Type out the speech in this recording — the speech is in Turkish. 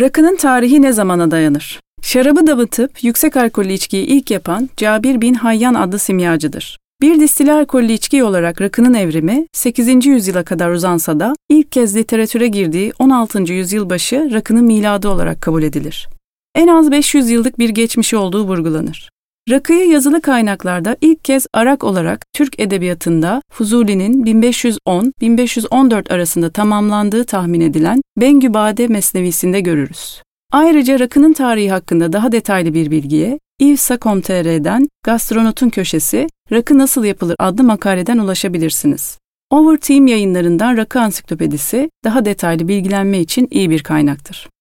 Rakının tarihi ne zamana dayanır? Şarabı damıtıp yüksek alkollü içkiyi ilk yapan Cabir bin Hayyan adlı simyacıdır. Bir distili alkollü içki olarak rakının evrimi 8. yüzyıla kadar uzansa da ilk kez literatüre girdiği 16. yüzyıl başı rakının miladı olarak kabul edilir. En az 500 yıllık bir geçmişi olduğu vurgulanır. Rakıyı yazılı kaynaklarda ilk kez arak olarak Türk edebiyatında Fuzuli'nin 1510-1514 arasında tamamlandığı tahmin edilen Bengübade Mesnevisi'nde görürüz. Ayrıca rakının tarihi hakkında daha detaylı bir bilgiye ivsa.com.tr'den Gastronot'un köşesi Rakı Nasıl Yapılır adlı makaleden ulaşabilirsiniz. Over Team yayınlarından Rakı Ansiklopedisi daha detaylı bilgilenme için iyi bir kaynaktır.